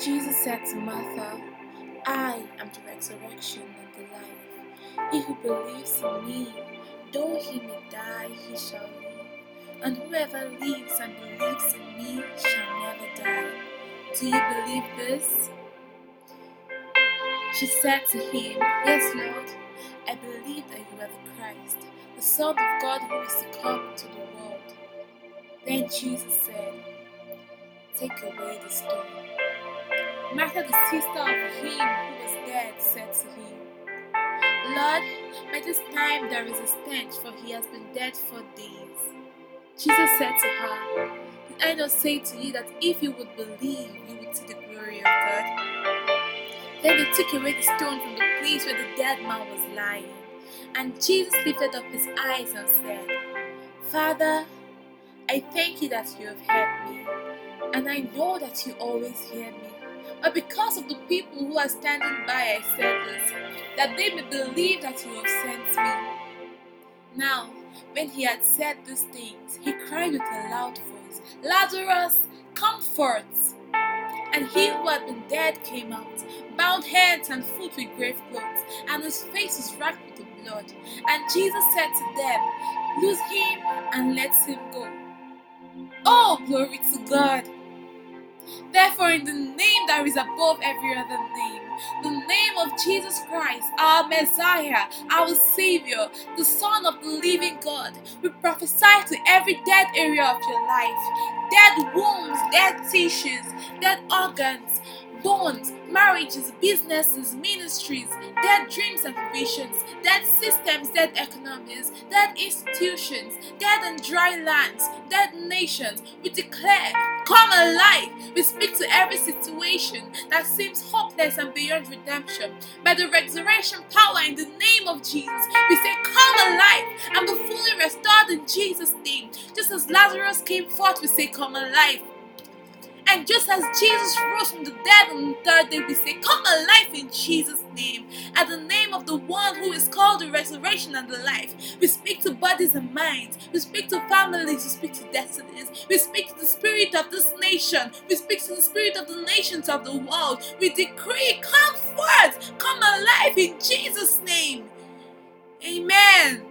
Jesus said to Martha, I am the resurrection and the life. He who believes in me, though he may die, he shall live. And whoever lives and believes in me shall never die. Do you believe this? She said to him, Yes, Lord, I believe that you are the Christ, the Son of God who is to come to the world. Then Jesus said, Take away the stone. Martha, the sister of him who was dead, said to him, Lord, by this time there is a stench, for he has been dead for days. Jesus said to her, Did I not say to you that if you would believe, you would see the glory of God? Then they took away the stone from the place where the dead man was lying. And Jesus lifted up his eyes and said, Father, I thank you that you have heard me, and I know that you always hear me. But because of the people who are standing by, I said this, that they may believe that you have sent me. Now, when he had said these things, he cried with a loud voice, Lazarus, come forth! And he who had been dead came out, bound hands and foot with grave clothes, and his face was racked with the blood. And Jesus said to them, Loose him and let him go. Oh, glory to God! Therefore, in the name that is above every other name, the name of Jesus Christ, our Messiah, our Savior, the Son of the living God, we prophesy to every dead area of your life dead wombs, dead tissues, dead organs, bones, marriages, businesses, ministries, dead dreams and visions, dead systems, dead economies, dead institutions, dead and dry lands, dead nations. We declare, come alive. We speak to every situation that seems hopeless and beyond redemption. By the resurrection power in the name of Jesus, we say, come alive and be fully restored in Jesus' name. Just as Lazarus came forth, we say, come alive. And just as Jesus rose from the dead on the third day, we say, Come alive in Jesus' name. At the name of the one who is called the resurrection and the life, we speak to bodies and minds. We speak to families. We speak to destinies. We speak to the spirit of this nation. We speak to the spirit of the nations of the world. We decree, Come forth, come alive in Jesus' name. Amen.